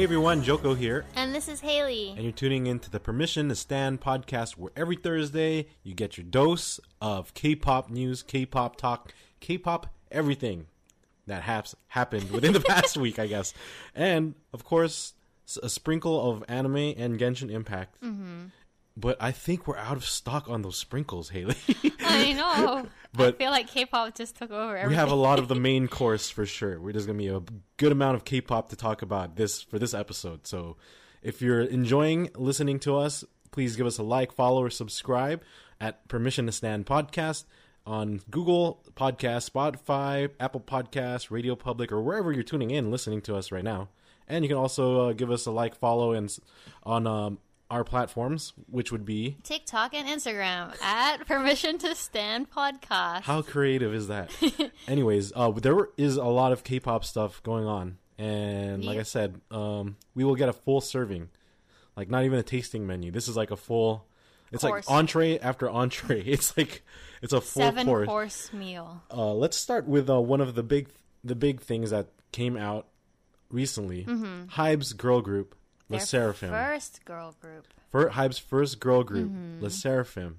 Hey everyone, Joko here, And this is Haley. and you're tuning into the Permission to Stand podcast, where every Thursday you get your dose of K-pop news, K-pop talk, K-pop everything that has happened within the past week, I guess, and of course a sprinkle of anime and Genshin Impact. Mm-hmm. But I think we're out of stock on those sprinkles, Haley. I know. But- I feel like K-pop just took over everything. we have a lot of the main course for sure. We're just gonna be a good amount of K-pop to talk about this for this episode. So, if you're enjoying listening to us, please give us a like, follow, or subscribe at Permission to Stand Podcast on Google Podcast, Spotify, Apple Podcasts, Radio Public, or wherever you're tuning in, listening to us right now. And you can also uh, give us a like, follow, and on um, our platforms, which would be TikTok and Instagram at Permission to Stand Podcast. How creative is that? Anyways, uh, there is a lot of K-pop stuff going on, and like I said, um, we will get a full serving, like not even a tasting menu. This is like a full. It's Course. like entree after entree. It's like it's a full Seven course. course meal. Uh, let's start with uh, one of the big the big things that came out recently. Hybe's girl group, Mm-hmm. Sserafim. First girl group. For Hybe's first girl group, Mm-hmm. La Sserafim,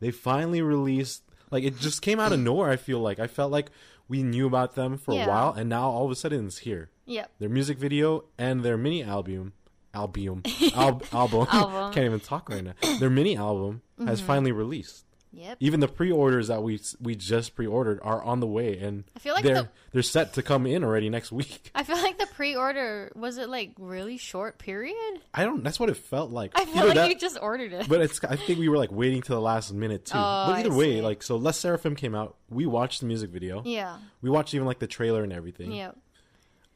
they finally released. Like it just came out of nowhere. I feel like I felt like we knew about them for Yeah. a while, and now all of a sudden it's here. Yep. Their music video and their mini album, album, al- album. Album. Can't even talk right now. Their mini album Mm-hmm. has finally released. Yep. Even the pre-orders that we we just pre-ordered are on the way, and I feel like they're the- they're set to come in already next week. I feel like the pre-order was it like really short period? I don't. That's what it felt like. I feel Either like that- you just ordered it. but it's I think we were like waiting to the last minute too. Oh, but either I way, like so Les Sserafim came out. We watched the music video. yeah. We watched even like the trailer and everything. Yep.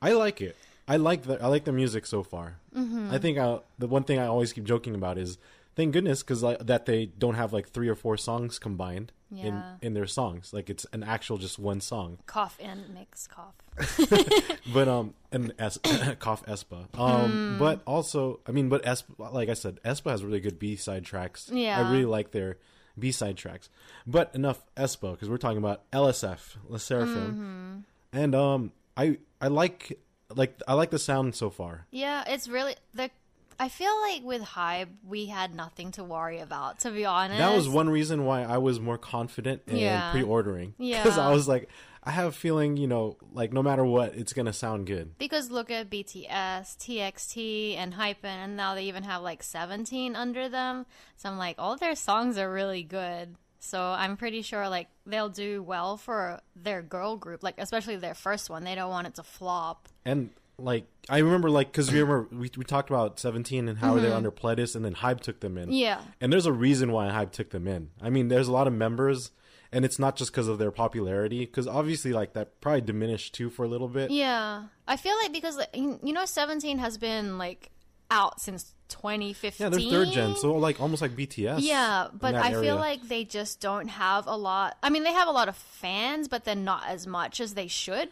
I like it. I like the I like the music so far. Mm-hmm. I think uh, the one thing I always keep joking about is thank goodness because like, that they don't have like three or four songs combined in Yeah. in their songs. Like it's an actual just one song. Cough and mix cough. But um and es- cough aespa. Um Hmm. but also I mean but aespa like I said aespa has really good B side tracks. Yeah. I really like their B side tracks. But enough aespa because we're talking about LSF, La Sserafim. Mm-hmm. And um I I like like I like the sound so far. Yeah, it's really the. I feel like with Hybe, we had nothing to worry about. To be honest, That was one reason why I was more confident in Yeah. pre-ordering. Yeah. Because I was like, I have a feeling, you know, like no matter what, it's gonna sound good. Because look at BTS, TXT, and Hypen, and now they even have like 17 under them. So I'm like, all their songs are really good. So I'm pretty sure like they'll do well for their girl group, like especially their first one. They don't want it to flop. And like I remember, like because we remember we, we talked about Seventeen and how they're under Pledis, and then Hybe took them in. Mm-hmm. Yeah. And there's a reason why Hybe took them in. I mean, there's a lot of members, and it's not just because of their popularity, because obviously, like that probably diminished too for a little bit. Yeah, I feel like because you know 17 has been like out since 2015. Yeah, they're third gen, so like almost like BTS. Yeah, but I area. feel like they just don't have a lot. I mean, they have a lot of fans, but then not as much as they should.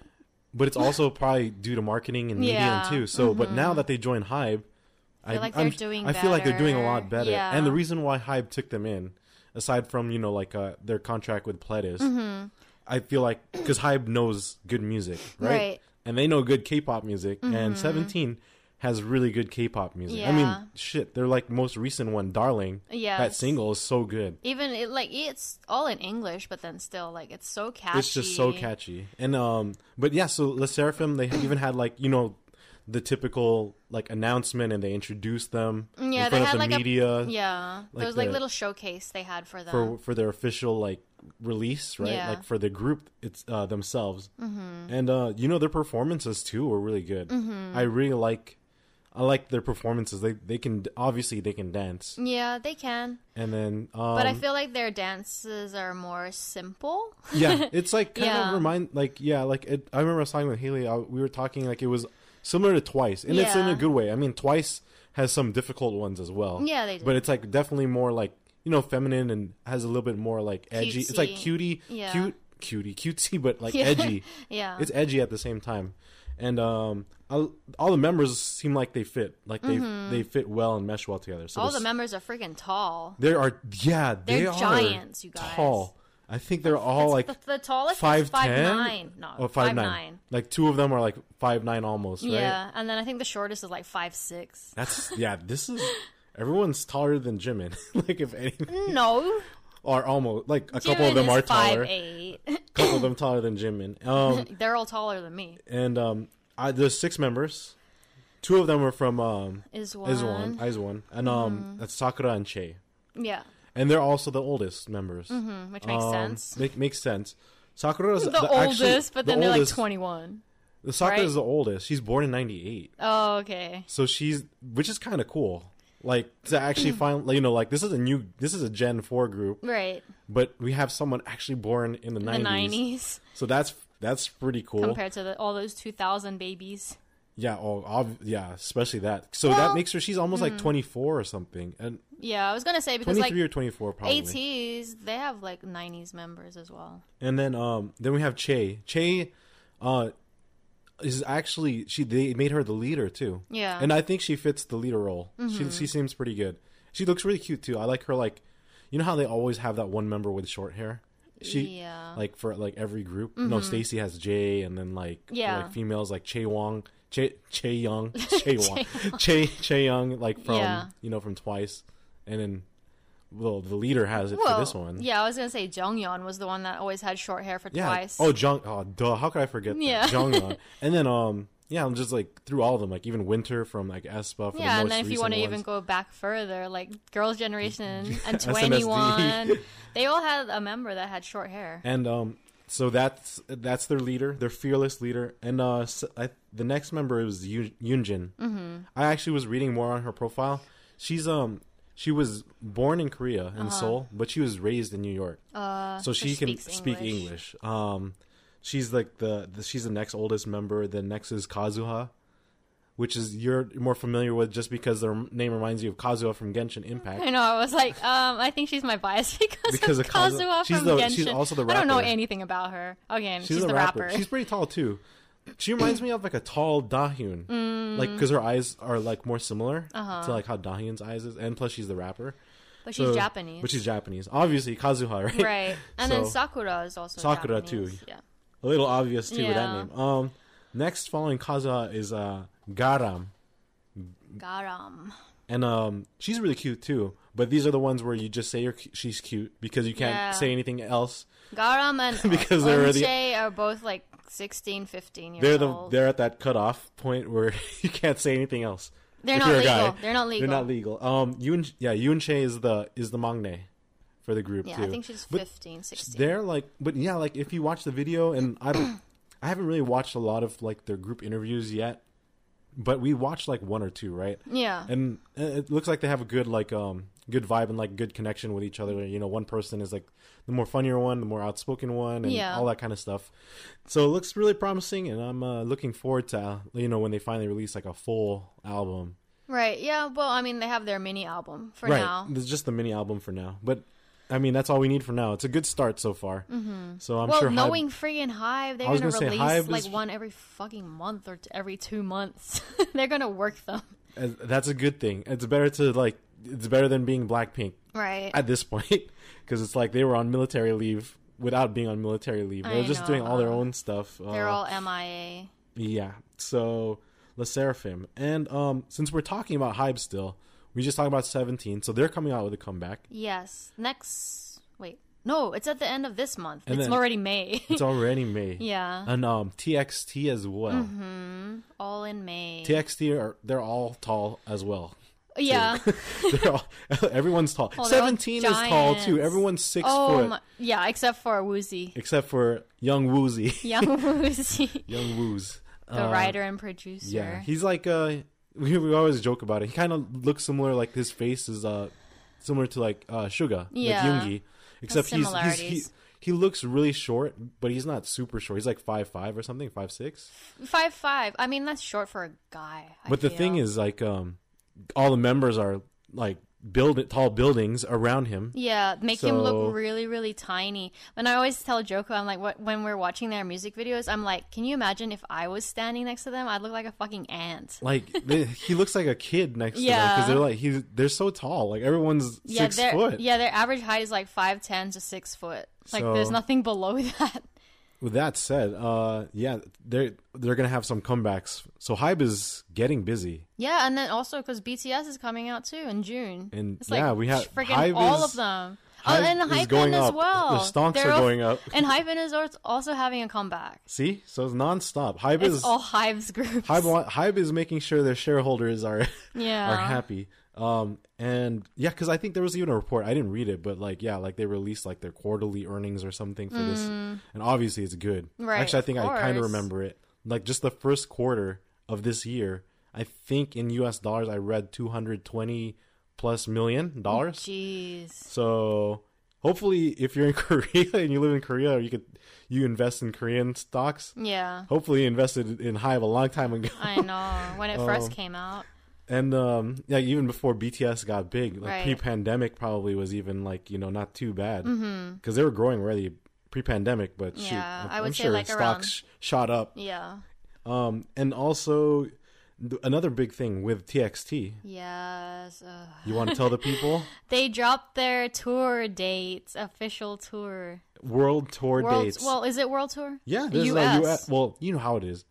But it's also probably due to marketing and media Yeah, Mm-hmm. too. So, but now that they join Hybe, I feel like they're doing I feel like they're doing a lot better. Yeah. And the reason why Hybe took them in, aside from you know like uh, their contract with Pledis, Mm-hmm. I feel like because Hybe knows good music, right? Right. Mm-hmm. And they know good K-pop music, and Seventeen has really good K-pop music. I mean, Yeah. shit, their like most recent one, Darling. Yeah, That single is so good. Even it, like it's all in English, but then still like it's so catchy. It's just so catchy. And um but yeah, so Le Sserafim they even had like, you know, the typical like announcement and they introduced them Yeah, in they front had of the like media a yeah. like there was like the- little showcase they had for them. for for their official like release, right? Yeah. Like for the group it's uh themselves. Mm-hmm. And uh you know their performances too were really good. Mm-hmm. I really like I like their performances. They they can obviously they can dance. yeah, they can, And then um but I feel like their dances are more simple. yeah, it's like kind Yeah. of remind like yeah, like it, I remember I was talking with Haley. I, we were talking like it was similar to Twice, and it's in a good way. I mean, Twice has some difficult ones as well. Yeah, they do. But it's like definitely more like you know feminine and has a little bit more like edgy. It's like Cutesy. cutie, Yeah. cute, cutie, cutesy, but like Yeah. edgy. yeah, It's edgy at the same time, and um, all, all the members seem like they fit, like they they fit well and mesh well together. So Mm-hmm. all the members are freaking tall. there are yeah, they They're giants, you guys. Tall. I think they're all like the, the tallest five five ten nine. No, or five five nine. Like two of them are like five nine almost, right? Yeah, and then I think the shortest is like five six. That's yeah. This is everyone's taller than Jimin. like if anything, No, or almost like a couple of them is are taller. A couple of them taller than Jimin. Um, They're all taller than me. and um, I, there's six members. Two of them are from um, Is one. IZ*ONE, IZ*ONE, and um, that's Sakura and Che, Yeah, and they're also the oldest members. hmm, which makes Um, sense. Make, makes sense. Sakura is The, the, oldest, actually, but the then they're like twenty one. The Sakura right? is the oldest. She's born in '98, Oh, okay. so she's which is kind of cool. Like to actually find, you know, like this is a new, this is a Gen Four group, Right. but we have someone actually born in the The '90s. nineties So that's that's pretty cool. compared to the, all those two thousand babies. yeah, oh, ob- yeah, especially that. So Well, hmm. that makes her she's almost like 24 or something, and Yeah, I was gonna say because 23 like or 24 probably. ATEEZ, they have like nineties members as well. And then um then we have Che. Che uh is actually she they made her the leader too. Yeah. And I think she fits the leader role. Mm-hmm. She she seems pretty good. She looks really cute too. I like her like you know how they always have that one member with short hair? She yeah. Mm-hmm. like for like every group. No, STAYC has Jay and then like Yeah. like females like Che Wong, Che Chaeyoung, Che Wong. Che Chaeyoung like from Yeah. you know from Twice. And then well the leader has it well, for this one. yeah, I was gonna say Jonghyun was the one that always had short hair for Yeah. twice. Oh, Jung. Oh, duh. How could I forget? Yeah. Jeongyeon. and then, um, yeah, I'm just like through all of them, like even Winter from like aespa. For yeah, the and then if you want to even go back further, like Girls' Generation and 2NE1, they all had a member that had short hair. And um, so that's that's their leader, their fearless leader. And uh, s I the next member is Yoon- Yoonjin. Mm-hmm. I actually was reading more on her profile. She's um. She was born in Korea in Seoul, but she was raised in New York. Uh, so she can speaks speak English. Um, she's like the, the she's the next oldest member. The next is Kazuha, which is you're more familiar with just because their name reminds you of Kazuha from Genshin Impact. I know. I was like, um, I think she's my bias because, Because of of Kazu- Kazuha she's from the- Genshin. she's also the I don't know anything about her. Okay, and She's, she's, a the rapper. rapper. She's pretty tall too. She reminds me of like a tall Dahyun, Mm. like because her eyes are like more similar Uh-huh. to like how Dahyun's eyes is, and plus she's the rapper. but she's Japanese. But she's Japanese, obviously Kazuha, right? right. And then Sakura is also Sakura, Japanese. too. Yeah. A little obvious too with that name. Um, next following Kazuha is uh Garam. Garam. And um, she's really cute too. But these are the ones where you just say she's cute because you can't Yeah. say anything else. Garam and Because they're already- are both like 16, 15 years They're the old. they're at that cutoff point where you can't say anything else. They're not legal. They're not legal. They're not legal. Um, Yoon yeah Eunchae is the is the maknae for the group Yeah, too. I think she's But 15, 16. They're like, but yeah, like if you watch the video, and I don't, I haven't really watched a lot of like their group interviews yet, but we watched like one or two, right? Yeah. and it looks like they have a good like um good vibe and like good connection with each other you know one person is like the more funnier one the more outspoken one and Yeah. all that kind of stuff so it looks really promising and i'm uh, looking forward to you know when they finally release like a full album Right. Yeah. Well, I mean, they have their mini album for right now. it's just the mini album for now but i mean that's all we need for now it's a good start so far mm-hmm. so i'm well, sure Hybe- knowing Free and Hive, they're gonna, gonna release like is- one every fucking month or t- every two months. they're gonna work them. that's a good thing it's better to like it's better than being blackpink Right. at this point because it's like they were on military leave without being on military leave. They're just doing all their own stuff. they're Uh, all MIA. yeah. So La Sserafim, and um, since we're talking about Hybe still, we just talked about Seventeen, so they're coming out with a comeback. Yes. Next. Wait. No, it's at the end of this month. And it's already May. It's already May. yeah. And um, TXT as well. Mm-hmm. All in May. TXT are they're all tall as well. Yeah. They're all, everyone's tall. Oh, Seventeen is tall too. Everyone's six oh foot, my. Yeah, except for Woozi. except for Young Woozi. Young Woozi. Young Woos. the Uh, writer and producer. Yeah, he's like uh, we, we always joke about it. He kind of looks similar, like his face is uh, similar to like uh, Suga, Yeah. like Yoongi, except he's, he's he he looks really short, but he's not super short. He's like five five or something, five six. Five five. I mean, that's short for a guy. I But the thing is, like, um, all the members are like build tall buildings around him. Yeah, make him look really, really tiny. And I always tell Joko, I'm like, what, when we're watching their music videos, I'm like, can you imagine if I was standing next to them? I'd look like a fucking ant. Like they, he looks like a kid next to them because they're like he's they're so tall. Like everyone's Yeah, six foot. yeah, their average height is like five ten to six foot. Like, there's nothing below that. With that said, uh, yeah, they're they're gonna have some comebacks. So Hybe is getting busy, Yeah, and then also because BTS is coming out too in June. and It's yeah, like we have freaking all is- of them. Oh, and is Hypen going as up. well. The stonks They're are going up. and Hypen is also having a comeback. See, so it's nonstop. Hybe It's is all Hives groups. Hybe, wa- Hybe is making sure their shareholders are yeah. are happy. Um, and yeah, because I think there was even a report. I didn't read it, but like, yeah, like they released like their quarterly earnings or something for this, and obviously it's good. Mm. Right, Actually, I think I kind of remember it. Like just the first quarter of this year, I think in U.S. dollars, I read two hundred twenty plus million dollars. Jeez. So hopefully, if you're in Korea and you live in Korea, or you could you invest in Korean stocks. Yeah. Hopefully, you invested in Hive a long time ago. I know. When it first Um, came out. And um, yeah, even before BTS got big, like Right. pre-pandemic, probably was even like you know not too bad because they were growing already pre-pandemic. But shoot, Mm-hmm. Yeah, I'm, I would I'm say, sure like, stocks around- shot up. Yeah. Um, and also th- another big thing with TXT. Yes. ugh. You want to tell the people They dropped their tour dates, official tour. world tour World, dates? Well, is it world tour? yeah, there's US. a US. Well, you know how it is.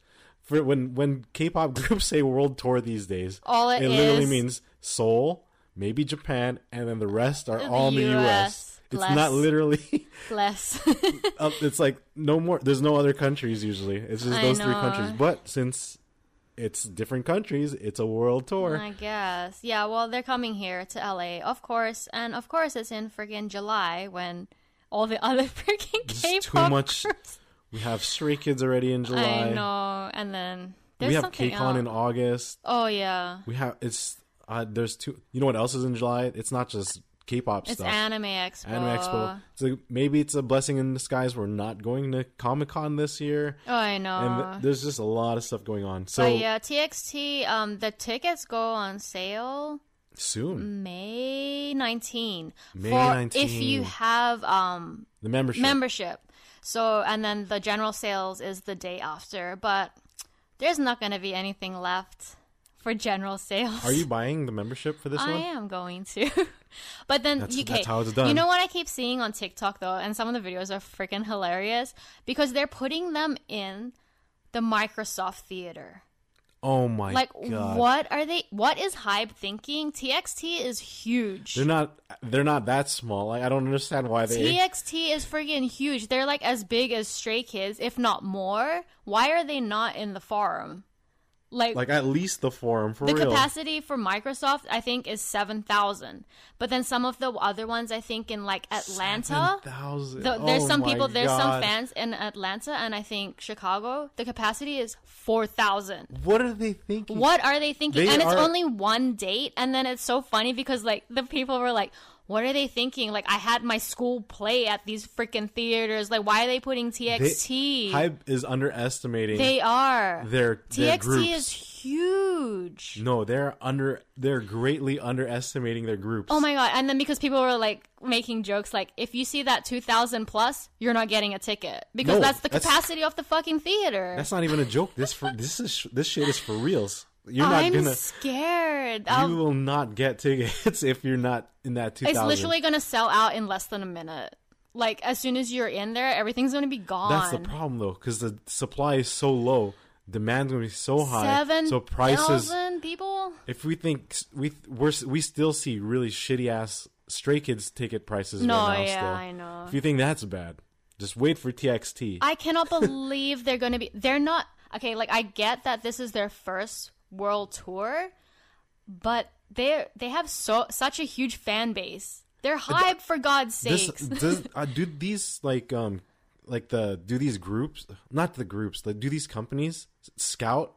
For when when K-pop groups say world tour these days, All it it literally means Seoul, maybe Japan, and then the rest are The all in the US, US. It's not literally. Less. it's like no more. There's no other countries usually. It's just I those three countries. But since it's different countries, it's a world tour. I guess. Yeah, well, they're coming here to LA, of course. And of course, it's in freaking July when all the other freaking K is too pop much. groups. We have Stray Kids already in July. I know. And then there's we have KCON in. August. Oh, yeah. We have it's. Uh, there's two. You know what else is in July? It's not just K-pop It's stuff. Anime Expo. Anime Expo. It's like maybe it's a blessing in disguise. We're not going to Comic Con this year, Oh, I know. and th- there's just a lot of stuff going on. So but yeah, TXT, um, the tickets go on sale soon, May 19. May 19. If you have um the membership. membership. So, and then the general sales is the day after, but there's not going to be anything left for general sales. Are you buying the membership for this I one? I am going to. but then That's- you that's how it's done. You know what I keep seeing on TikTok though, and some of the videos are freaking hilarious because they're putting them in the Microsoft Theater. Oh my god. Like god! what are they what is Hybe thinking? TXT is huge. They're not. They're not that small. Like I don't understand why they. TXT is friggin' huge. They're like as big as Stray Kids, if not more. Why are they not in the forum? Like, like at least the forum for the real. capacity for Microsoft, I think, is seven thousand. But then some of the other ones, I think, in like Atlanta, 7,000. the, there's Oh some people, there's some fans in Atlanta, and I think Chicago. The capacity is four thousand. What are they thinking? What are they thinking? They and it's are- only one date, and then it's so funny because like the people were like, "What are they thinking?" Like I had my school play at these freaking theaters. Like why are they putting They- TXT? Hybe is underestimating They are. their, their TXT groups. is huge. No, they're under. They're greatly underestimating their groups. Oh my god! And then because people were like making jokes, like if you see that two thousand plus, you're not getting a ticket because No, that's the that's- capacity of the fucking theater. That's not even a joke. This for this is this shit is for reals. You're not I'm gonna. scared. You I'll- will not get tickets if you're not in that two It's literally gonna sell out in less than a minute. Like as soon as you're in there, everything's gonna be gone. That's the problem though, because the supply is so low, demand's gonna be so high. Seven so prices. thousand people. If we think we we're we still see really shitty ass Stray Kids ticket prices No, right now. yeah, still. I know. If you think that's bad, just wait for TXT. I cannot believe they're gonna be. They're not okay. Like I get that this is their first world tour, but they they have so such a huge fan base. They're hyped for God's sake. uh, do these like um like the do these groups not the groups like do these companies scout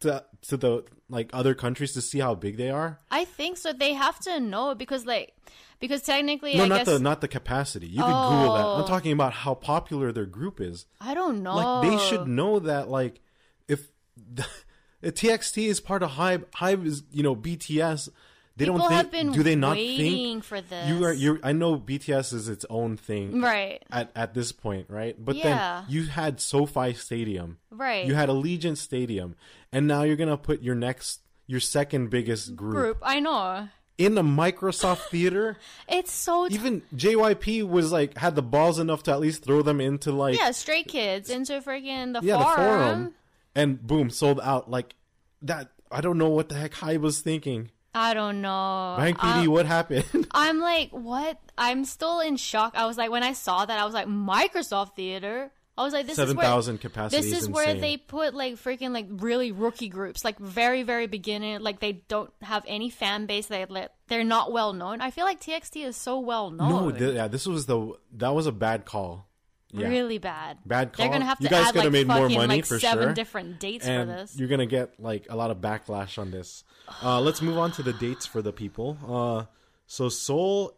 to to the like other countries to see how big they are? I think so. They have to know because like because technically, No, I not guess the not the capacity. You can Google that. I'm Oh. talking about how popular their group is. I don't know. Like they should know that. Like if the, if TXT is part of Hybe, Hybe is you know BTS. they People don't think. do they not think for this. you are? You I know BTS is its own thing right, at at this point, right? But Yeah. then you had SoFi Stadium, right. you had Allegiant Stadium, and now you're gonna put your next, your second biggest group, group. I know. in the Microsoft Theater. It's so t- Even JYP was like had the balls enough to at least throw them into like yeah, Stray Kids into freaking the yeah, forum. the forum, and boom, sold out like that. I don't know what the heck Hybe was thinking. I don't know. Bang PD, uh, what happened? I'm like, what? I'm still in shock. I was like, when I saw that, I was like, Microsoft Theater. I was like, this Seven is where thousand capacity. this is insane. where they put like freaking like really rookie groups, like very very beginning, like they don't have any fan base. They let they're not well known. I feel like TXT is so well no, known. th- yeah, this was the that was a bad call. Yeah. Really bad. Bad They're call. gonna have to You guys add coulda like made more money like for seven sure. different dates and for this. you're gonna get like a lot of backlash on this. Uh, let's move on to the dates for the people. Uh, so Seoul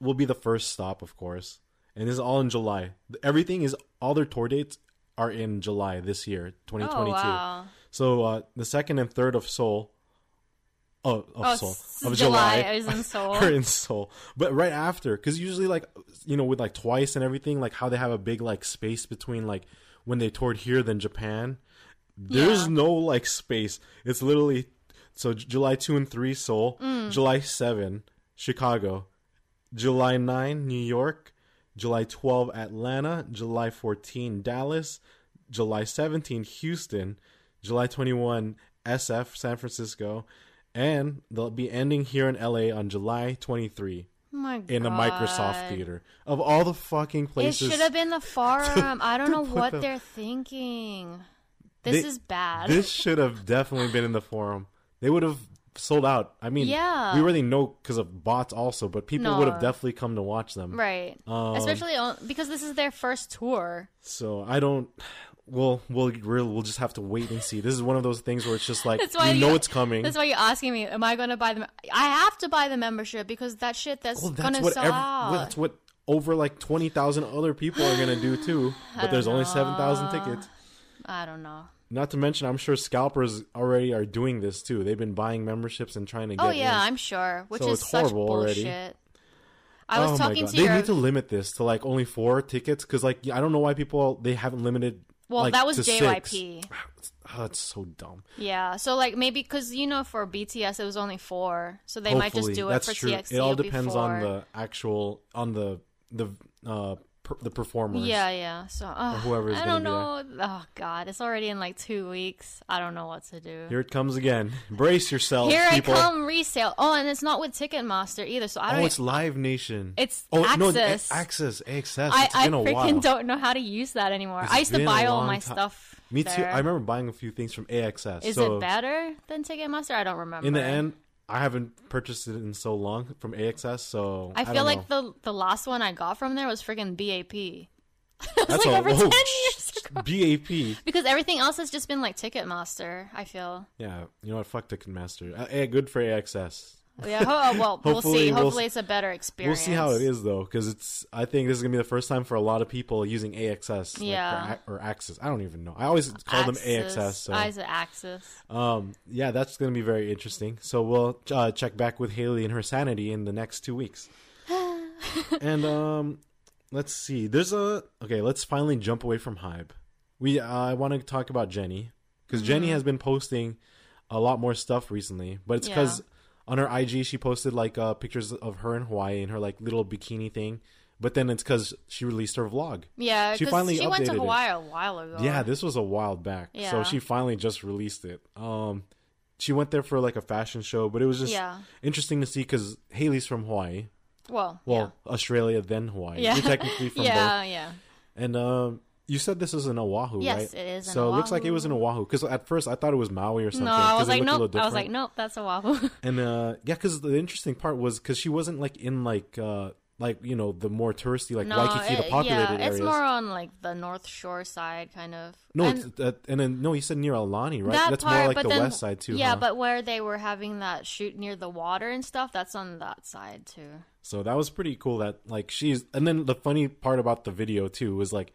will be the first stop, of course, and this is all in July. Everything is all their tour dates are in July this year, 2022. Oh wow! So uh, the second and third of Seoul, oh, of Oh, Seoul, of July July, is in Seoul. are in Seoul. But right after, because usually like you know with like Twice and everything, like how they have a big like space between like when they toured here than Japan. There's Yeah. no like space. It's literally so July two and three Seoul, Mm. July seven Chicago, July nine New York, July twelve Atlanta, July fourteen Dallas, July seventeen Houston, July twenty one SF San Francisco, and they'll be ending here in LA on July 23 my god! in the Microsoft Theater. Of all the fucking places, It should have been the forum. I don't know what the- they're thinking. This They- is bad. this should have definitely been in the forum. They would have sold out. I mean, Yeah. we already know because of bots also, but people would have definitely come to watch them. right. Um, Especially on, because this is their first tour. So I don't. Well, we'll we'll we'll just have to wait and see. This is one of those things where it's just like That's why you know you- it's coming. That's why you're asking me, am I going to buy them? I have to buy the membership because that shit that's, well, going to sell out. well, that's what over like twenty thousand other people are gonna do too. But there's only seven thousand tickets. I don't know. Not to mention, I'm sure scalpers already are doing this too. They've been buying memberships and trying to oh, get. Oh yeah, in. I'm sure. Which So is horrible already. I was oh talking my God. to They your need to limit this to like only four tickets because like I don't know why people they haven't limited. Well, like, that was. JYP. Oh, it's so dumb. Yeah, so like maybe because you know for BTS it was only four, so they might just Hopefully. do it That's for true. TXT. It all depends four. on the actual on the the uh the performers. Yeah, yeah. So uh, whoever's I don't know. Oh God, it's already in like two weeks. I don't know what to do. Here it comes again. Brace yourself. Here I come resale. Oh, and it's not with Ticketmaster either. So I don't. Know. Oh, it's Live Nation. It's oh no, Access. Access. I, it's I been a freaking while. don't know how to use that anymore. It's I used to buy all my ti- stuff. Me too. I remember buying a few things from AXS. Is so it better than Ticketmaster? I don't remember. in the end, I haven't purchased it in so long from AXS. So I I feel like the the last one I got from there was freaking BAP. that's like a over whoa, 10 years ago. BAP. Because everything else has just been like Ticketmaster. I feel. Yeah, you know what? Fuck Ticketmaster. Uh, hey, good for AXS. Yeah. Ho- well, we'll see. we'll Hopefully, s- it's a better experience. We'll see how it is though, because it's. I think this is gonna be the first time for a lot of people using AXS. like, Yeah. or Access. I don't even know. I always call them AXS. So I said Axis. Um, yeah, that's going to be very interesting. So we'll uh, check back with Haley and her sanity in the next two weeks. and um, let's see. There's a okay. Let's finally jump away from Hybe. We uh, I want to talk about Jennie because Jennie Mm-hmm. has been posting a lot more stuff recently, but it's because Yeah. On her IG she posted like uh, pictures of her in Hawaii and her like little bikini thing. But then it's because she released her vlog. Yeah, she finally she went to updated it. Hawaii a while ago. Yeah, this was a while back. So she finally just released it. Um, she went there for like a fashion show, but it was just Yeah. interesting to see because Haley's from Hawaii. Well, Well, Australia then Hawaii. yeah, You're technically from yeah, both. yeah. And um, you said this is in Oahu, Yes, right? Yes, it is in Oahu. So it looks like it was in Oahu. Because at first I thought it was Maui or something. No, I was like, nope. I was like, nope. That's Oahu. And uh, yeah, because the interesting part was because she wasn't like in like uh, like you know the more touristy like no, Waikiki, the it- populated yeah, areas. it's more on like the North Shore side, kind of. no, And- uh, and then no, you said near Alani, right? That That's part, more like the then, west side too. Yeah, huh? but where they were having that shoot near the water and stuff, that's on that side too. So that was pretty cool that like she's and then the funny part about the video too was like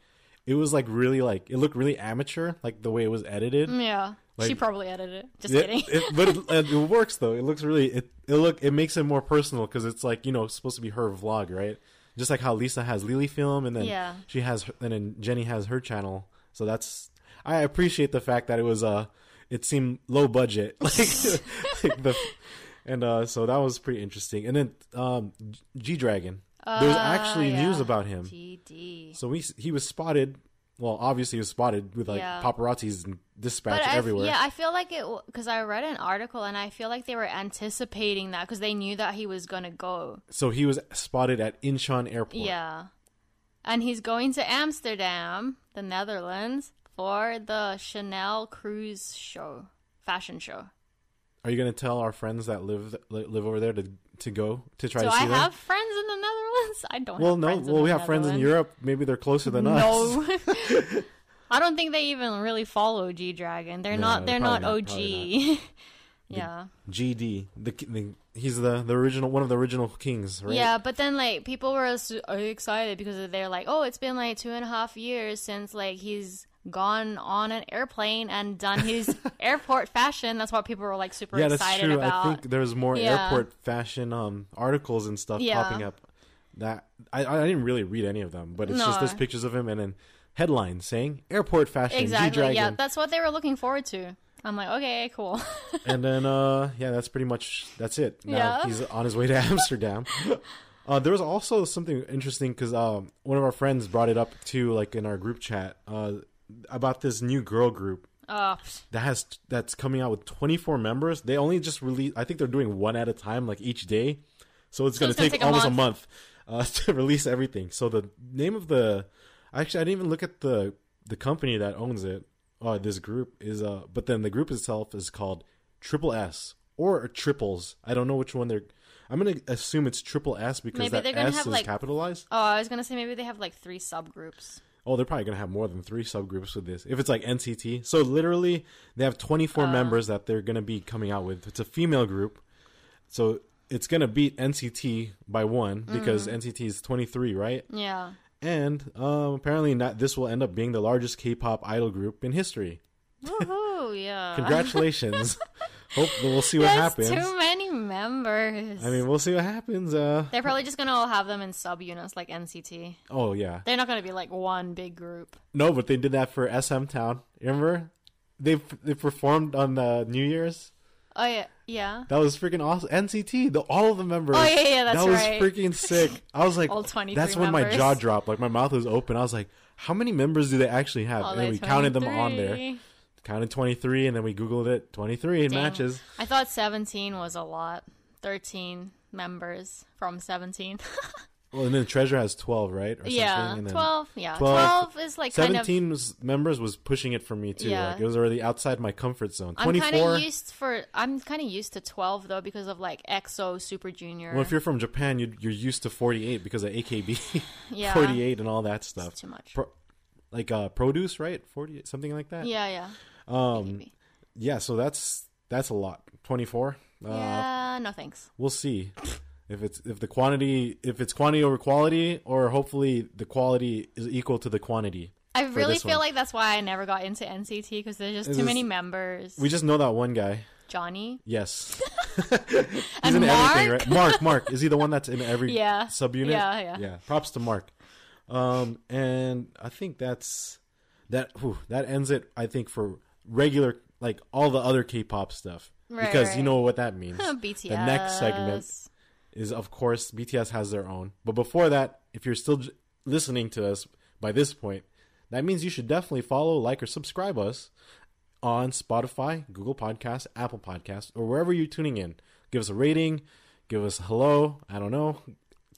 it was like really like it looked really amateur like the way it was edited Yeah. Like, she probably edited it. Just it, kidding. it- but it, it works though. It looks really it. It look it makes it more personal because it's like you know it's supposed to be her vlog, right? Just like how Lisa has Lilifilm, and then Yeah. she has, and then Jennie has her channel. So that's I appreciate the fact that it was uh it seemed low budget, like, like the and uh so that was pretty interesting. And then um G Dragon, there's Uh, actually yeah. news about him. GD. So we he was spotted. Well, obviously he was spotted with like Yeah. paparazzis and dispatched But I, everywhere. yeah, I feel like it because I read an article and I feel like they were anticipating that because they knew that he was gonna go. So he was spotted at Incheon Airport. Yeah, and he's going to Amsterdam, the Netherlands, for the Chanel cruise show, fashion show. Are you gonna tell our friends that live live over there to to go to try Do to see I them? have friends in the Netherlands? I don't. well, have no. friends in Well, we have friends in Europe. Maybe they're closer than us. No. I don't think they even really follow G Dragon. They're No, not. They're not not, OG. probably yeah. GD. The, the he's the the original one of the original kings, right? Yeah, but then like people were uh, excited because they're like, oh, it's been like two and a half years since like he's gone on an airplane and done his airport fashion. That's what people were like super Yeah, that's true. about. I think there's more Yeah. airport fashion um articles and stuff Yeah. popping up. That I I didn't really read any of them, but it's just No. there's pictures of him and then headlines saying airport fashion exactly. Yeah, that's what they were looking forward to. I'm like, okay, cool. and then uh yeah that's pretty much that's it now Yeah. he's on his way to amsterdam uh there was also something interesting because um one of our friends brought it up too like in our group chat uh about this new girl group uh, that has that's coming out with 24 members. They only just release i think they're doing one at a time like each day. So it's going to take, take a almost a month. month uh, to release everything. So the name of the actually i didn't even look at the the company that owns it uh this group is uh but then the group itself is called triple s or triples. I don't know which one they're i'm gonna assume it's triple s because Maybe that s have, is like- capitalized. oh, I was gonna say maybe they have like three subgroups. Oh, they're probably gonna have more than three subgroups with this. If it's like NCT, so literally they have 24 Uh. members that they're gonna be coming out with. It's a female group, so it's gonna beat NCT by one because Mm. NCT is 23, right? Yeah. And um, apparently, not this will end up being the largest K-pop idol group in history. Woohoo! Yeah. Congratulations! Hope we'll see what happens. too many members. I mean, we'll see what happens. Uh, they're probably just gonna all have them in subunits like NCT. oh yeah, They're not gonna be like one big group. no, but they did that for SM Town. Remember? They they performed on the New Year's. Oh yeah, yeah. That was freaking awesome. NCT, the all of the members. Oh yeah, yeah. That's that was right. freaking sick. I was like, All 23 that's when my jaw dropped. Like my mouth was open. I was like, how many members do they actually have? All and we counted them on there. 23. Counted twenty three, and then we googled it. Twenty three in Dang. matches. I thought 17 was a lot. 13 members from 17. Well, and then Treasure has twelve, right? Or yeah, and then 12. Yeah, 12 12, is like kind of. Members was pushing it for me too. Yeah. Like it was already outside my comfort zone. I'm kind of used for. I'm kind of used to 12 though because of like EXO, Super Junior. Well, if you're from Japan, you, you're used to 48 because of AKB, yeah, 48 and all that stuff. It's too much. Pro- like uh, produce, right? 48, something like that. yeah, yeah. Um, yeah. So that's that's a lot. 24. Uh, yeah, no thanks. We'll see if it's if the quantity if it's quantity over quality or hopefully the quality is equal to the quantity. I really feel one. like that's why I never got into NCT because there's just Is too this- many members. We just know that one guy. Johnny. Yes. He's And in everything, Mark? right? Mark, Mark. Is he the one that's in every Yeah. subunit? Yeah, yeah. Yeah. Props to Mark. Um, and I think that's that. Whew, that ends it. I think for regular, like all the other K-pop stuff, Right, because you know what that means. BTS. The next segment is, of course, BTS has their own. But before that, if you're still j- listening to us by this point, that means you should definitely follow, like, or subscribe us on Spotify, Google Podcasts, Apple Podcasts, or wherever you're tuning in. Give us a rating, give us a hello. I don't know.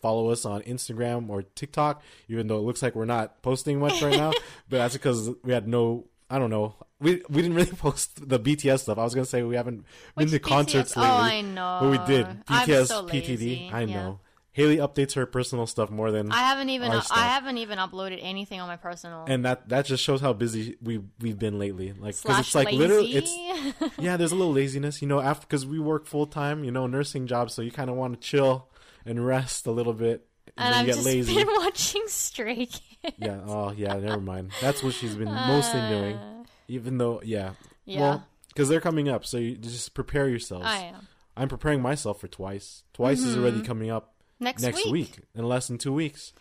Follow us on Instagram or TikTok, even though it looks like we're not posting much right now. but that's because we had no. I don't know. We we didn't really post the BTS stuff. I was gonna say we haven't been Which to concerts oh, lately. Oh, I know. But we did. BTS so PTD. I Yeah. know. Haley updates her personal stuff more than I haven't even. Uh, stuff. I haven't even uploaded anything on my personal. and that that just shows how busy we we've been lately. Like because it's like lazy. literally it's yeah. There's a little laziness, you know, after because we work full time, you know, nursing jobs, so you kind of want to chill and rest a little bit, and, and I've get just lazy. been watching Stray Kids. yeah. Oh yeah. Never mind. That's what she's been mostly doing. Uh, Even though yeah. Yeah. Well, because they're coming up. So you just prepare yourselves. I am I'm preparing myself for twice. Twice is already mm-hmm. coming up next, next week. week. in less than two weeks.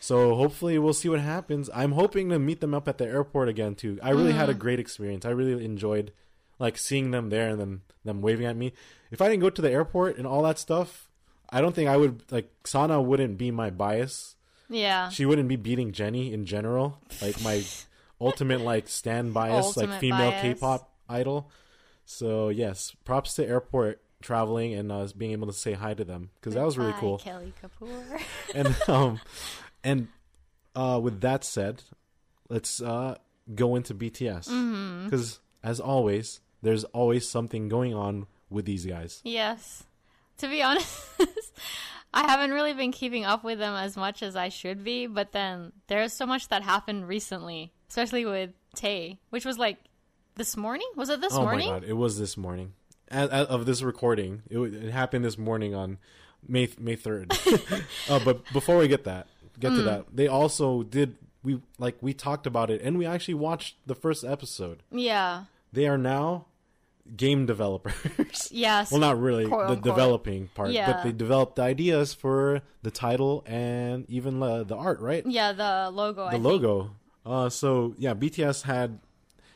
So hopefully we'll see what happens. I'm hoping to meet them up at the airport again too. I really had a mm. great experience. I really enjoyed like seeing them there and then them waving at me. If I didn't go to the airport and all that stuff, I don't think I would like Sana wouldn't be my bias. Yeah, She wouldn't be beating Jennie in general. Like my ultimate like stand bias, like female bias. K-pop idol. So yes, props to airport traveling and uh, being able to say hi to them because that was really cool Kelly Kapoor. and um and uh with that said let's uh go into bts Mm-hmm. because as always there's always something going on with these guys yes, to be honest, I haven't really been keeping up with them as much as I should be. But then there's so much that happened recently, especially with Tae, which was like this morning. Was it this oh morning? my god it was this morning as, as of this recording it, it happened this morning on may may 3rd uh, but before we get that get Mm. to that they also did we like we talked about it and we actually watched the first episode Yeah. they are now game developers Yes. well not really quote the unquote. developing part but they developed the ideas for the title and even uh, the art right yeah, the logo. I the think. Uh so yeah bts had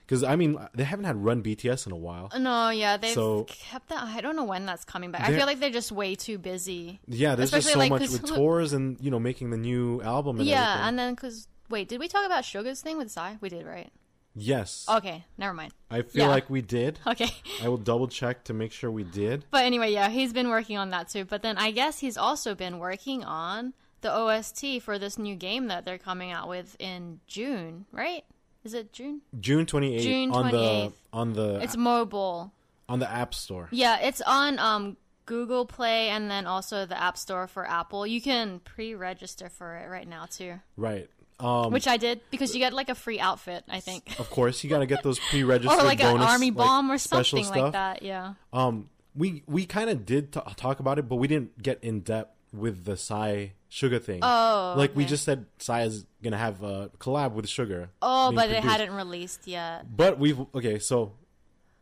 because i mean they haven't had run bts in a while No, yeah, they've So- kept that. I don't know when that's coming back. I feel like they're just way too busy. yeah there's just so Especially, like, much with tours and you know making the new album and yeah, everything and then because wait, did we talk about Suga's thing with Psy? We did, right? yes Okay, never mind. i feel yeah. like we did Okay. i will double check to make sure we did But anyway, yeah, he's been working on that too. But then I guess he's also been working on the OST for this new game that they're coming out with in June, right? Is it June? june 28th June on the 28th. on the It's mobile. on the app store Yeah, it's on um Google Play and then also the App Store for Apple. You can pre-register for it right now too, right um which I did because you get like a free outfit, I think, of course you got to get those pre-registered or like an bonus, army like, bomb or something like that. Yeah. Um, we we kind of did t- talk about it, but we didn't get in depth with the Psy Suga thing. Oh, like we just said, Psy is gonna have a collab with Suga. Oh, but it hadn't released yet. But we've okay. So,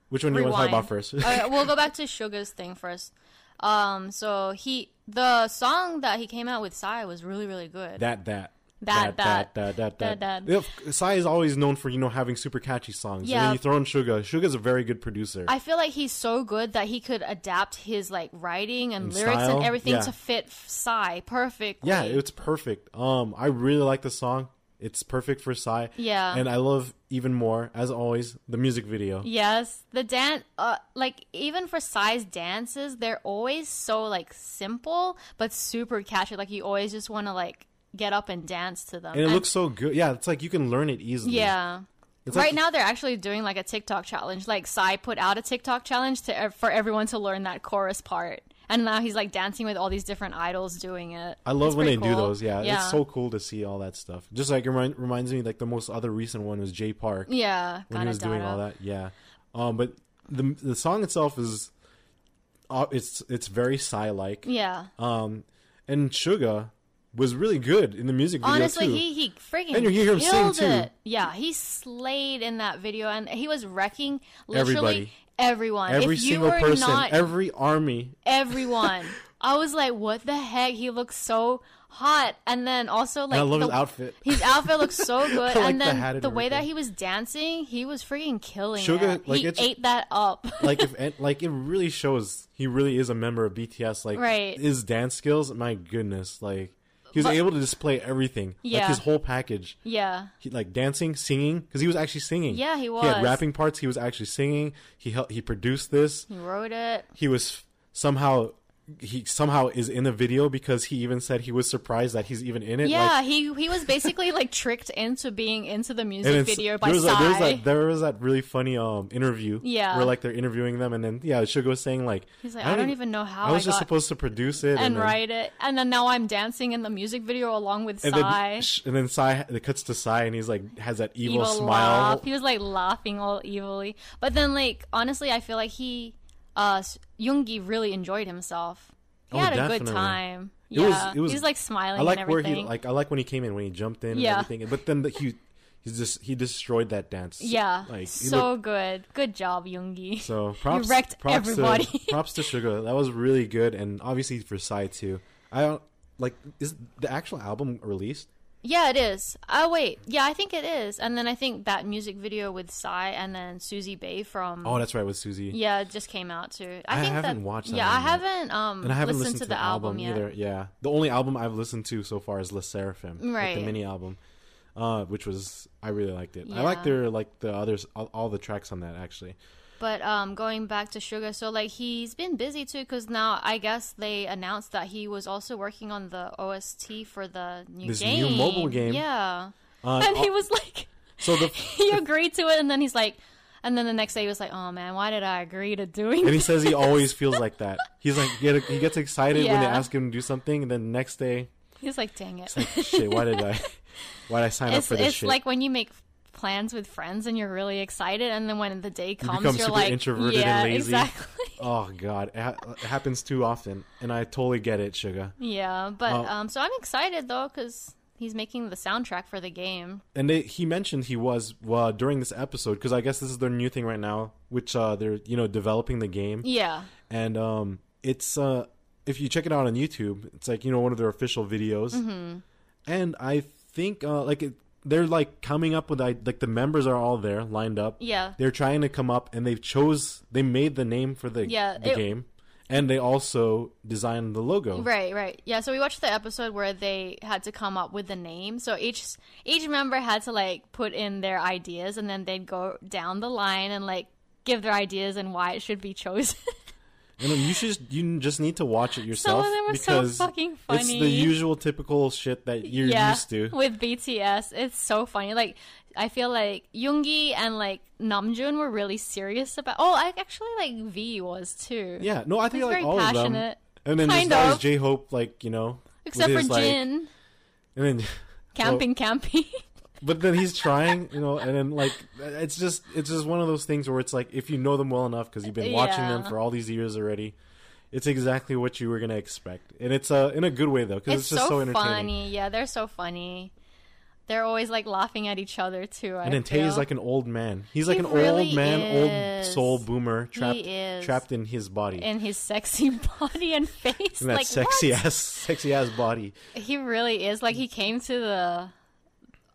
which one do you want to talk about first? Okay, we'll go back to Suga's thing first. Um, so he the song that he came out with Psy was really really good. that that. That, that that, that that that, that. that. Yep, Psy is always known for you know having super catchy songs. Yeah, And then you throw in Suga. Suga's a very good producer. I feel like he's so good that he could adapt his like writing and, And lyrics style, and everything yeah. to fit Psy perfectly. yeah, it's perfect. Um, I really like the song. It's perfect for Psy. Yeah. And I love even more, as always, the music video. Yes, the dance, uh, like even for Psy's dances, they're always so like simple but super catchy. Like you always just want to like get up and dance to them. And it looks so good. Yeah, it's like you can learn it easily. yeah. It's right like- now, they're actually doing like a TikTok challenge. Like Psy put out a TikTok challenge to for everyone to learn that chorus part, and now he's like dancing with all these different idols doing it. I love It's when they pretty do those. Yeah, yeah, it's so cool to see all that stuff. Just like it remind, reminds me, like the most other recent one was Jay Park yeah. when he was doing all that. Yeah, um, but the the song itself is, uh, it's it's very Psy like. Yeah, Um, and Suga was really good in the music video honestly, too. he he freaking And you hear him sing, killed too. it. Yeah, he slayed in that video, and he was wrecking literally Everybody. everyone. every if you single were person, not every army. everyone, I was like, what the heck? He looks so hot, and then also like and I love the, his outfit. His outfit looks so good, like and then the, and way that he was dancing, he was freaking killing Suga, it. like, he ate that up. like if like it really shows he really is a member of BTS. Like Right. his dance skills, my goodness, like he was But- able to display everything, like his whole package. yeah, He, like dancing, singing, because he was actually singing. Yeah, he was. He had rapping parts. He was actually singing. He helped. He produced this. he wrote it. He was somehow he somehow is in the video because he even said he was surprised that he's even in it. Yeah, like, he he was basically like tricked into being into the music video by there was, like, there was that there was that really funny um interview Yeah. where like they're interviewing them and then yeah Suga was saying like He's like, I don't even know how I was I just supposed to produce it and then- write it, and then now I'm dancing in the music video along with and Psy. then and then Psy it cuts to Psy and he's like has that evil, evil smile. laugh. He was like laughing all evilly. But then, like honestly, I feel like he, uh, Yoongi really enjoyed himself. He Oh, had a good time. It was- Yeah, it was- he was like smiling. I like and where he like I like when he came in when he jumped in Yeah. and everything. But then the, he he's just he destroyed that dance. Yeah, like so looked- good. Good job, Yoongi. so props, wrecked props everybody. To, props to Suga. That was really good, and obviously for Psy too. I don't like is the actual album released? Yeah, it is. Oh wait, yeah, I think it is. And then I think that music video with Psy and then Suzy Bae from Oh, that's right with Susie. yeah it just came out too. I, I think haven't that, watched that Yeah, I haven't um And I haven't listened, listened, to the album, yet. either. Yeah, the only album I've listened to so far is Le Sserafim, like the mini album, uh, which was I really liked it. I like their like the others, all, all the tracks on that actually. But um, going back to Suga, so like he's been busy too, because now I guess they announced that he was also working on the OST for the new This game. new mobile game. Yeah, Uh, and he oh, was like, so the he agreed to it, and then he's like, and then the next day he was like, oh man, why did I agree to doing? and he this? says he always feels like that. He's like he, get, he gets excited when they ask him to do something, and then the next day, He's like, dang it. like shit. Why did I? Why did I sign it's up for this it's shit? like when you make plans with friends and you're really excited, and then when the day comes, become you're super like, introverted and yeah, lazy. exactly. oh god, it, ha- it happens too often, and I totally get it, Suga. yeah, but Oh. um, so I'm excited though because he's making the soundtrack for the game. and they, he mentioned he was uh, during this episode because I guess this is their new thing right now, which uh, they're you know developing the game, Yeah, and um, it's uh, if you check it out on YouTube, it's like you know one of their official videos, Mm-hmm. and I think uh, like it, they're like coming up with like the members are all there lined up. yeah. They're trying to come up, and they've chose they made the name for the Yeah, the it- game, and they also designed the logo. Right, right. Yeah, so we watched the episode where they had to come up with the name. So each each member had to like put in their ideas and then they'd go down the line and like give their ideas and why it should be chosen. You should you just need to watch it yourself Some of them are so because fucking it's the usual typical shit that you're yeah, used to. with BTS. It's so funny. Like I feel like Yoongi and like Namjoon were really serious about. Oh, I actually like V was too. Yeah, no, I think like very all of them. passionate. And then Kind there's. J Hope, like you know, Except with for his, like- Jin, and then camping, camping. but then he's trying, you know, and then like it's just it's just one of those things where it's like if you know them well enough because you've been watching them for all these years already, it's exactly what you were gonna expect, and it's uh in a good way though because it's, it's, just so, so, entertaining. funny. Yeah, they're so funny. They're always like laughing at each other too. I And then Tae is like an old man. He's like He an really old man, old soul boomer, trapped is. trapped in his body. in his sexy body and face. in that like sexy what? ass, sexy ass body. He really is. Like he came to the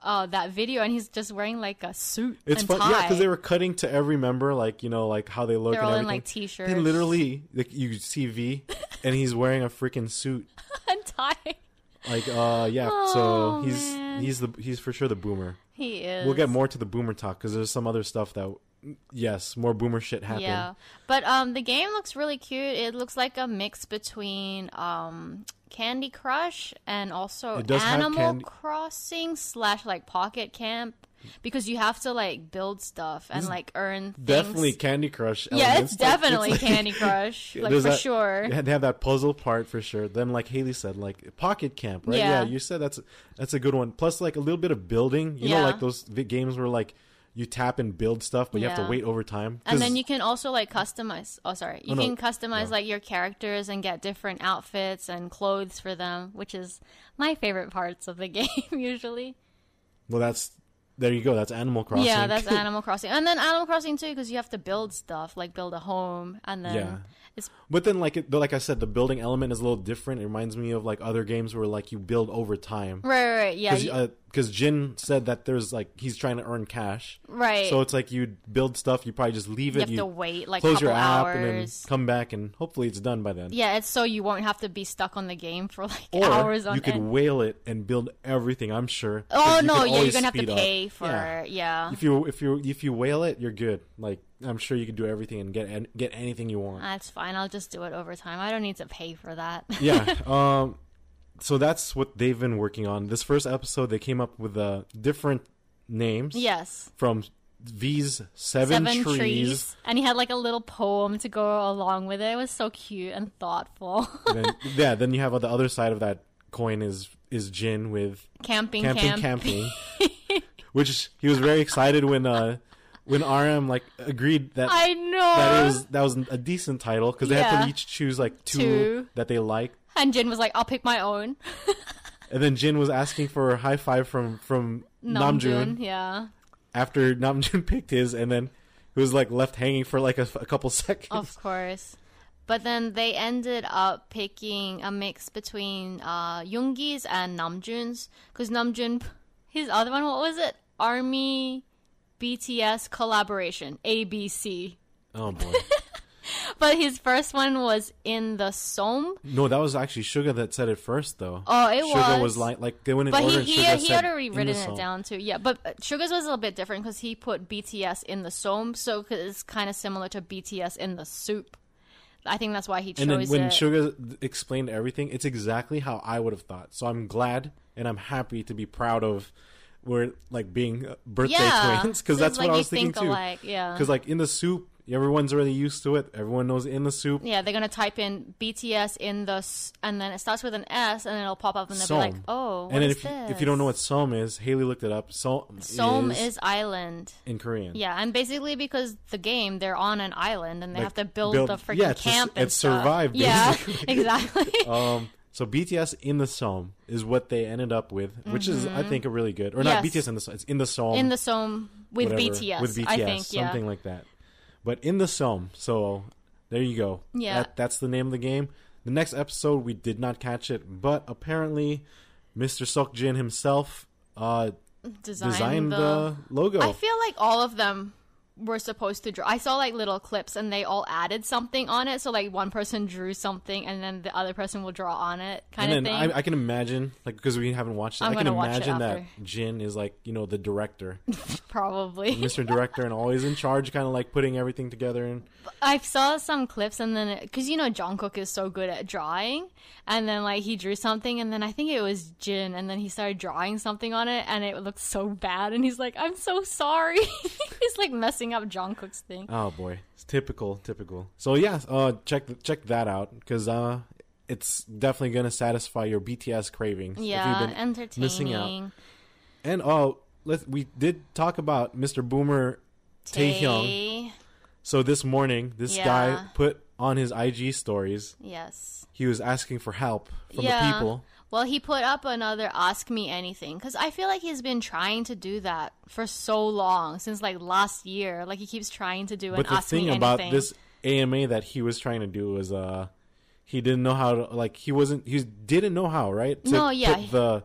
uh that video and he's just wearing like a suit It's and fun, tie. yeah, because they were cutting to every member, like you know, like how they look They're and all in everything. like t-shirts. they literally, like you see V, and he's wearing a freaking suit. and tie. Like, uh, yeah. Oh, so he's man. he's the he's for sure the boomer. He is. We'll get more to the boomer talk because there's some other stuff that, yes, more boomer shit happen. Yeah, but um, the game looks really cute. It looks like a mix between um Candy Crush and also It does have Animal Crossing slash like Pocket Camp because you have to like build stuff and like earn things. Definitely Candy Crush. Yeah, it's definitely like- Candy Crush, like for that- sure. They have that puzzle part for sure. Then, like Haley said, like Pocket Camp, right? Yeah. you said that's that's a good one. Plus, like a little bit of building. You know, Yeah. like those games where like you tap and build stuff, but you have to wait over time. And then you can also like customize. Oh, sorry, oh, you Oh, no. can customize No. like your characters and get different outfits and clothes for them, which is my favorite parts of the game usually. well, that's there you go. That's Animal Crossing. Yeah, that's Animal Crossing, and then Animal Crossing too, because you have to build stuff, like build a home, and then Yeah. It's But then, like it, like I said, the building element is a little different. It reminds me of like other games where like you build over time. right, right, right, yeah, Because you- uh, Jin said that there's like he's trying to earn cash, right. so it's like you build stuff. You probably just leave it. you it. have to wait like close your app hours. and then come back, and hopefully it's done by then. yeah, it's so you won't have to be stuck on the game for like Or hours on you could end. whale it and build everything. I'm sure. Oh no, yeah, you're gonna have to speed up. pay for Yeah. yeah. If you if you if you whale it, you're good. Like I'm sure you can do everything and get an- get anything you want. That's fine. I'll just do it over time. I don't need to pay for that. yeah. Um. So that's what they've been working on. This first episode, they came up with uh, different names. yes. From V's seven, trees. and he had like a little poem to go along with it. It was so cute and thoughtful. and then, yeah. Then you have on the other side of that coin is is Jin with camping, camping camp. camping, which he was very excited when uh when RM like agreed that I know. that it was that was a decent title because they had Yeah. to each choose like two, Two. that they liked. and Jin was like, "I'll pick my own." and then Jin was asking for a high five from from Namjoon Namjoon, yeah. after Namjoon picked his, and then it was like left hanging for like a, a couple seconds. Of course. But then they ended up picking a mix between uh, Yoongi's and Namjoon's. Because Namjoon, his other one, what was it? Army BTS collaboration, ABC. Oh boy. But his first one was in the SEOM. No, that was actually Suga that said it first, though. Oh, it Suga was. Suga was like like they went in But order. he, and he, Suga he had already written it down too. Yeah, but uh, Suga's was a little bit different because he put BTS in the SEOM, so 'cause it's kind of similar to BTS in the soup. I think that's why he chose And then when it. Suga explained everything, it's exactly how I would have thought. So I'm glad and I'm happy to be proud of we're like being uh, birthday yeah, twins because so that's it's what like I was thinking think too. alike, yeah. Because like in the soup, everyone's already used to it. Everyone knows in the soup. Yeah, they're gonna type in BTS in the, s- and then it starts with an S, and then it'll pop up, and they'll be like, "Oh, and then if you, if you don't know what SEOM is, Haley looked it up. SEOM, SEOM is, is island. in Korean. Yeah, and basically because the game, they're on an island, and they Like, have to build, build- the freaking yeah, camp and and survive, Yeah, exactly. Um. So BTS in the SEOM is what they ended up with, which is I think a really good, or not Mm-hmm. BTS in the SEOM. It's in the SEOM. in the SEOM with whatever, BTS, with BTS, I think. Yeah. something like that. But in the SEOM, so there you go. Yeah. that, that's the name of the game. The next episode we did not catch it, but apparently, Mr. Seokjin himself uh, Designed, designed the. the logo. I feel like all of them were supposed to draw. I saw like little clips, and they all added something on it. So like one person drew something, and then the other person will draw on it, kind and of then thing. I, I can imagine, like, because we haven't watched it, I'm I can imagine that. Jin is like, you know, the director, Probably. Mr. Director, and always in charge, kind of like putting everything together. And I saw some clips and then because you know Jungkook is so good at drawing, and then like he drew something and then I think it was Jin and then he started drawing something on it and it looked so bad and he's like I'm so sorry. he's like messing up Jungkook's thing. oh boy, it's typical, typical. So yeah, uh, check check that out because uh, it's definitely gonna satisfy your BTS cravings. if Yeah, you've been entertaining. missing out. And oh, let we did talk about Mr. Boomer Taehyung. Tae- So this morning, this Yeah. guy put on his IG stories. Yes. He was asking for help from Yeah. the people. Well, he put up another Ask Me Anything because I feel like he's been trying to do that for so long since like last year. Like he keeps trying to do an But the Ask thing Me about Anything. this AMA that he was trying to do was uh he didn't know how to like he wasn't he didn't know how, right? To No, yeah. put the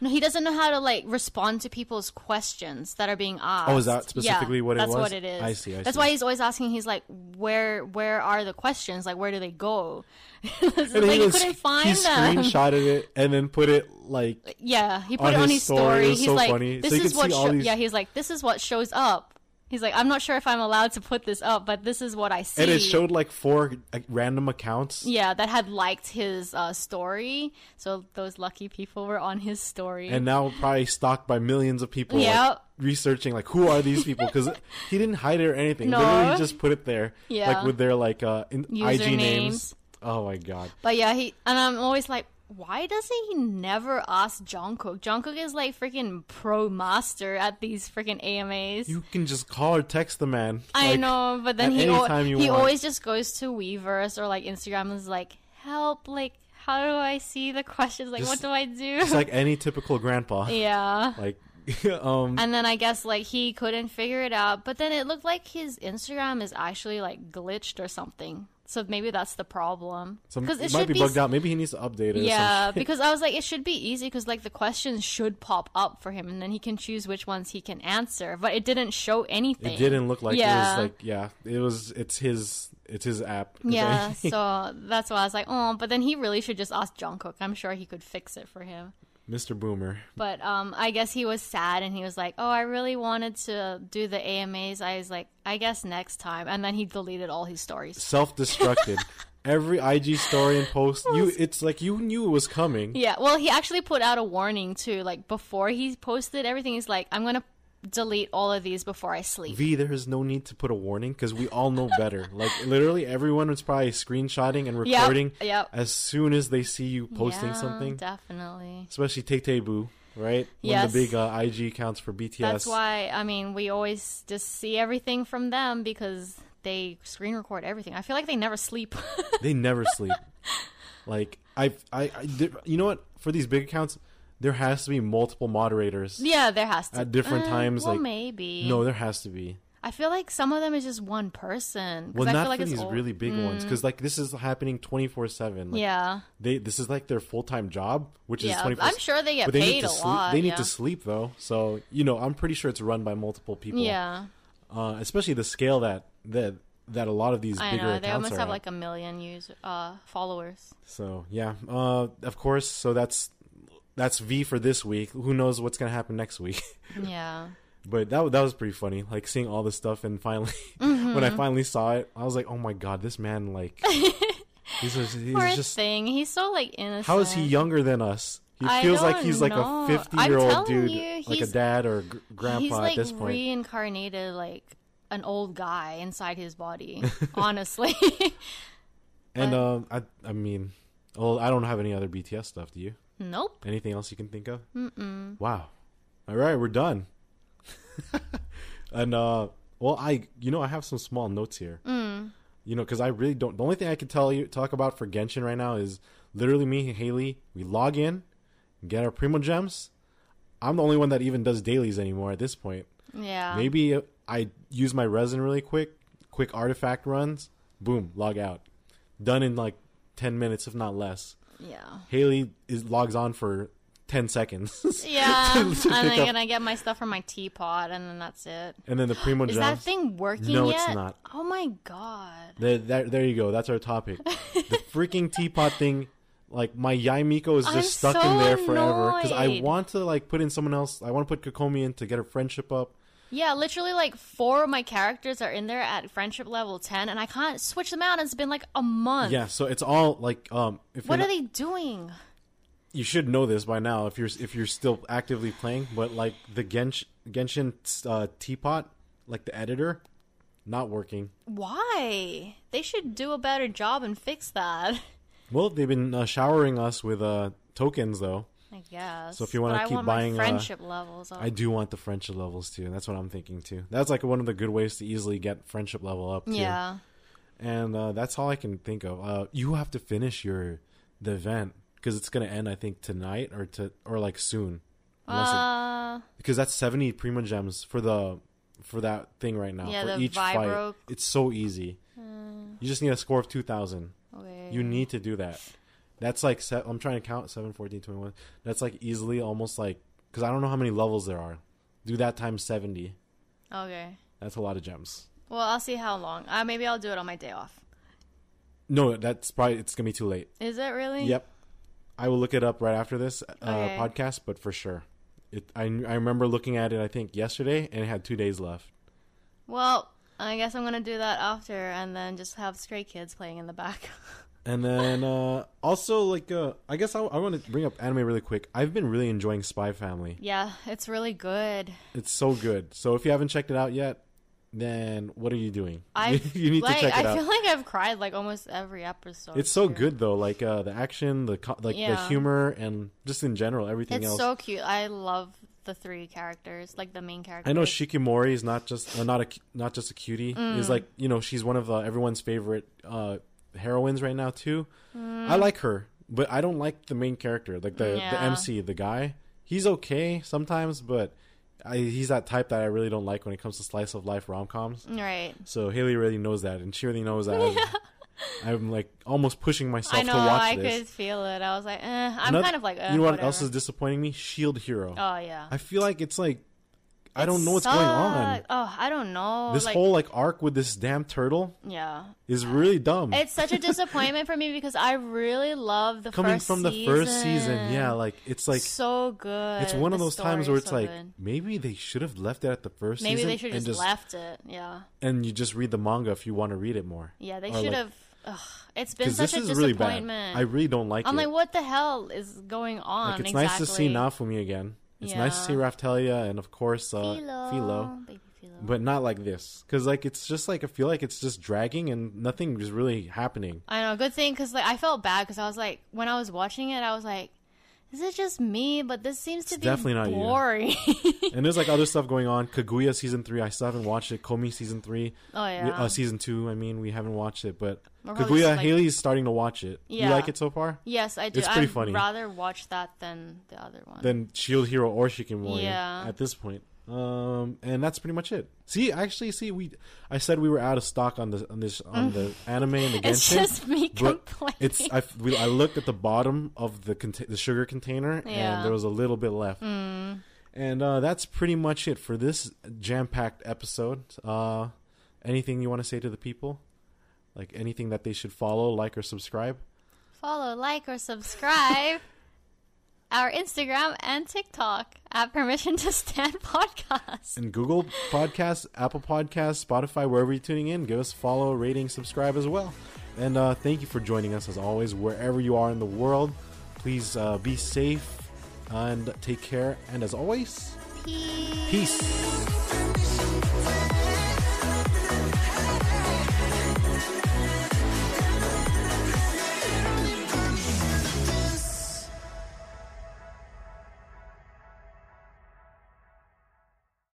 No, he doesn't know how to like respond to people's questions that are being asked. Oh, is that specifically yeah, what it that's was? what it is. I see, I that's see. why he's always asking. He's like, "Where, where are the questions? Like, where do they go?" And like he was- couldn't find he them. screenshotted it and then put it like Yeah, he put on it on his story. story. He's so like, funny. "This So is what." see Sho- these- Yeah, he's like, "This is what shows up." He's like, "I'm not sure if I'm allowed to put this up, but this is what I see." and it showed like four like, random accounts. Yeah, that had liked his uh, story. So those lucky people were on his story. And now probably stalked by millions of people like, researching like who are these people because he didn't hide it or anything. No. Literally he just put it there Yeah. like with their like uh in, IG names. Oh my god. But yeah, he and I'm always like, why doesn't he never ask Jungkook? Jungkook is like freaking pro master at these freaking AMAs. You can just call or text the man. I Like, know, but then he any al- time you he want. always just goes to Weverse or like Instagram and is like, help, like how do I see the questions? Like Just- what do I do? It's like any typical grandpa. yeah. Like um And then I guess like he couldn't figure it out, but then it looked like his Instagram is actually like glitched or something. So maybe that's the problem. so Because it might be bugged out. Maybe he needs to update it. Yeah, because I was like, it should be easy because like the questions should pop up for him, and then he can choose which ones he can answer. But it didn't show anything. it didn't look like Yeah. it was like yeah, it was it's his it's his app. Yeah, so that's why I was like, oh, but then he really should just ask Jungkook. I'm sure he could fix it for him. Mr. Boomer. But um, I guess he was sad and he was like, oh, I really wanted to do the AMAs. I was like, I guess next time. And then he deleted all his stories. Self-destructed. Every IG story and post, you it's like you knew it was coming. Yeah, well, he actually put out a warning too. Like before he posted everything, he's like, I'm gonna delete all of these before I sleep. V, there is no need to put a warning because we all know better. like literally, everyone was probably screenshotting and recording yep. as soon as they see you posting Yeah, something. Definitely. Especially Tay Boo, right? Yes. of the big uh, IG accounts for BTS. That's why I mean we always just see everything from them because they screen record everything. I feel like they never sleep. they never sleep. like I, I, I, you know what? For these big accounts, there has to be multiple moderators Yeah, there has to At different Uh, times, Well, like- maybe. no there has to be I feel like some of them is just one person. well I not feel like for these old. really big ones because like this is happening 24 7 yeah, they this is like their full-time job which is yeah. 24 I'm sure they get they need paid to a sleep lot. they need yeah. to sleep though so you know i'm pretty sure it's run by multiple people Yeah, uh, especially the scale that that that a lot of these I bigger know. They accounts almost have at. like a million user uh, followers. so yeah uh, of course so that's that's v for this week who knows what's gonna happen next week Yeah. but that that was pretty funny like seeing all this stuff and finally when i Mm-hmm. finally saw it i was like oh my god this man like he's, just- he's Poor just thing. He's so like innocent. how is he younger than us he I feels like he's like a fifty-year-old dude you, like a dad or gr- grandpa He's like at this point reincarnated like an old guy inside his body. honestly. and um i i mean well i don't have any other bts stuff do you nope. anything else you can think of Mm-mm. Wow. All right, we're done. and uh well, I you know I have some small notes here. Mm. You know, because I really don't. The only thing I can tell you talk about for Genshin right now is literally me and Haley. We log in, get our Primogems. I'm the only one that even does dailies anymore at this point. Yeah. Maybe I use my resin really quick, quick artifact runs. Boom, log out. Done in like ten minutes, if not less. Yeah. Haley is logs on for ten seconds. Yeah. to and pick then up- can I get my stuff from my teapot and then that's it. and then the Primo Is gems. that thing working No, yet? it's not. Oh my god. There, there, there you go. That's our topic. the freaking teapot thing. Like my Yae Miko is just I'm stuck so in there forever because I want to like put in someone else. I want to put Kokomi in to get her friendship up. Yeah, literally like four of my characters are in there at friendship level 10 and I can't switch them out. It's been like a month. Yeah, so it's all like um. If What are not- they doing? You should know this by now if you're if you're still actively playing. But like the Gensh, Genshin uh, teapot, like the editor, not working. Why? They should do a better job and fix that. Well, they've been uh, showering us with uh tokens though. I guess. So if you wanna keep want buying, uh, friendship levels up. I do want the friendship levels too. That's what I'm thinking too. That's like one of the good ways to easily get friendship level up. Too. yeah. and uh, that's all I can think of. Uh, you have to finish your the event because it's gonna end, I think, tonight or to or like soon, it- Uh, because that's seventy Primogems for the for that thing right now. Yeah, for the each Vibro- fight, it's so easy. You just need a score of two thousand. okay. You need to do that. That's like se- I'm trying to count 7, 14, 21. That's like easily almost like because I don't know how many levels there are. Do that times seventy. Okay. That's a lot of gems. Well, I'll see how long. Uh, maybe I'll do it on my day off. No, that's probably it's gonna be too late. Is it really? Yep. I will look it up right after this uh, Okay. podcast, but for sure. It, I, I remember looking at it, I think, yesterday, and it had two days left. Well, I guess I'm gonna do that after, and then just have Stray Kids playing in the back. And then uh, also, like, uh, I guess I, I want to bring up anime really quick. I've been really enjoying Spy Family. yeah, it's really good. It's so good. So if you haven't checked it out yet, then what are you doing? I you need like, to check it I out. feel like I've cried like almost every episode. it's so too. good though, like uh, the action, the co- like the humor, and just in general everything It's else. so cute. I love the three characters, like the main characters. I know Shikimori is not just uh, not a not just a cutie. Mm. Is like you know she's one of uh, everyone's favorite uh, heroines right now too. Mm. I like her, but I don't like the main character, like the the MC, the guy. He's okay sometimes, but I, he's that type that I really don't like when it comes to slice of life rom coms. Right. So Haley really knows that, and she really knows that. I'm, I'm like almost pushing myself I know. to watch I this. could feel it. I was like, eh. I'm Another- kind of like, eh, you know what whatever. else is disappointing me? Shield Hero. Oh yeah. I feel like it's like I don't know what's going on. Oh, I don't know. This like, whole like arc with this damn turtle yeah. is really dumb. It's such a disappointment for me because I really love the Coming from the first season, yeah, like it's like so good. it's one of those times where it's so like good. maybe they should have left it at the first maybe season they should and just, left it. Yeah, and you just read the manga if you want to read it more. yeah, they should like- have. Ugh, it's been such this a is really bad. disappointment. I really don't like I'm it. like, what the hell is going on? Like, it's exactly? nice to see Naofumi again. It's nice to see Yeah. Raphtalia and of course uh, Filo, Filo. baby Filo. but not like this. Because like it's just like I feel like it's just dragging and nothing is really happening. I know, good thing because like I felt bad because I was like, when I was watching it, I was like, is it just me? But this seems to It's be definitely not you. boring. and there's like other stuff going on. Kaguya season three, I still haven't watched it. Komi season three, oh We- yeah, uh, season two. I mean, we haven't watched it, but Because we uh, like- Haley's starting to watch it. You like it so far? Yes, I do. It's pretty I'd funny. rather watch that than the other one. Then Shield Hero or Shikimori Yeah. at this point. Um, and that's pretty much it. See, actually, see, we I said we were out of stock on the on this on the anime and the Genshin. it's just me complaining. It's I, we, I looked at the bottom of the conta- the sugar container Yeah. and there was a little bit left. And uh, that's pretty much it for this jam packed episode. Uh, anything you want to say to the people? Like anything that they should follow, like, or subscribe? Follow, like, or subscribe our Instagram and TikTok at Permission to Stand Podcast. And Google Podcasts, Apple Podcasts, Spotify, wherever you're tuning in, give us a follow, rating, subscribe as well. And uh, thank you for joining us as always, wherever you are in the world. Please uh, be safe and take care. And as always, Peace. peace.